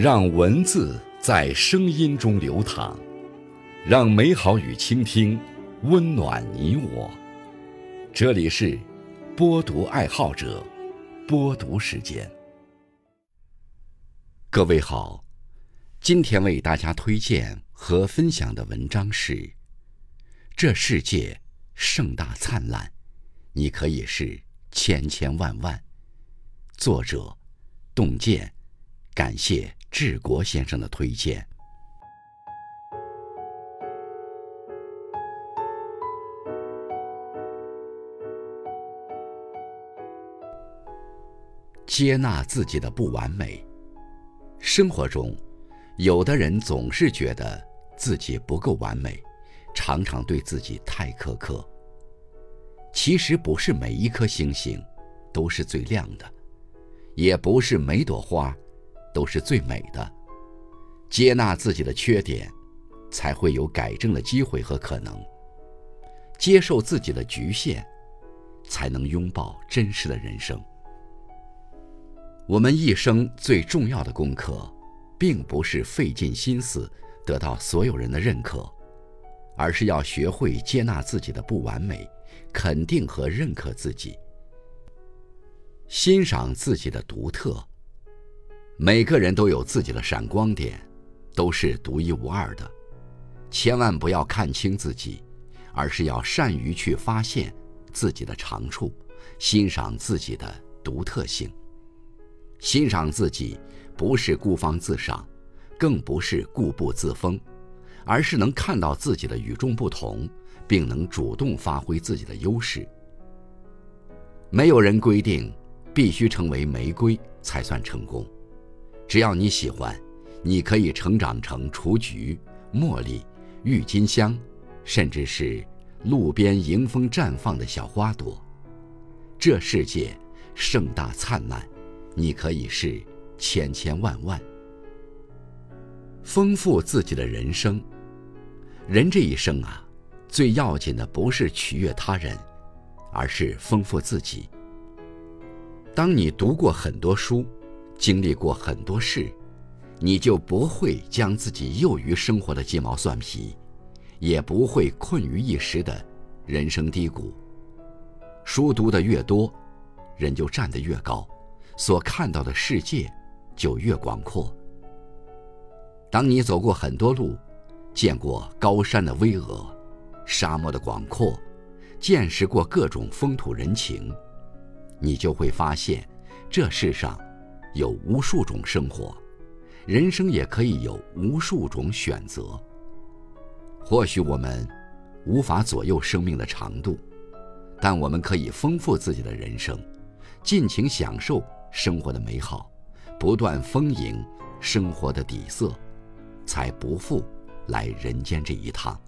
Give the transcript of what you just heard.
让文字在声音中流淌，让美好与倾听温暖你我。这里是播读爱好者播读时间。各位好，今天为大家推荐和分享的文章是《这世界盛大灿烂》，你可以是千千万万。作者：洞见，感谢治国先生的推荐。接纳自己的不完美。生活中，有的人总是觉得自己不够完美，常常对自己太苛刻。其实，不是每一颗星星都是最亮的。也不是每朵花都是最美的。接纳自己的缺点，才会有改正的机会和可能；接受自己的局限，才能拥抱真实的人生。我们一生最重要的功课，并不是费尽心思得到所有人的认可，而是要学会接纳自己的不完美，肯定和认可自己。欣赏自己的独特。每个人都有自己的闪光点，都是独一无二的。千万不要看清自己，而是要善于去发现自己的长处，欣赏自己的独特性。欣赏自己，不是孤芳自赏，更不是固步自封，而是能看到自己的与众不同，并能主动发挥自己的优势。没有人规定。必须成为玫瑰才算成功。只要你喜欢，你可以成长成雏菊、茉莉、郁金香，甚至是路边迎风绽放的小花朵。这世界盛大灿烂，你可以是千千万万。丰富自己的人生。人这一生啊，最要紧的不是取悦他人，而是丰富自己。当你读过很多书，经历过很多事，你就不会将自己囿于生活的鸡毛蒜皮，也不会困于一时的人生低谷。书读的越多，人就站得越高，所看到的世界就越广阔。当你走过很多路，见过高山的巍峨，沙漠的广阔，见识过各种风土人情。你就会发现，这世上有无数种生活，人生也可以有无数种选择。或许我们无法左右生命的长度，但我们可以丰富自己的人生，尽情享受生活的美好，不断丰盈生活的底色，才不负来人间这一趟。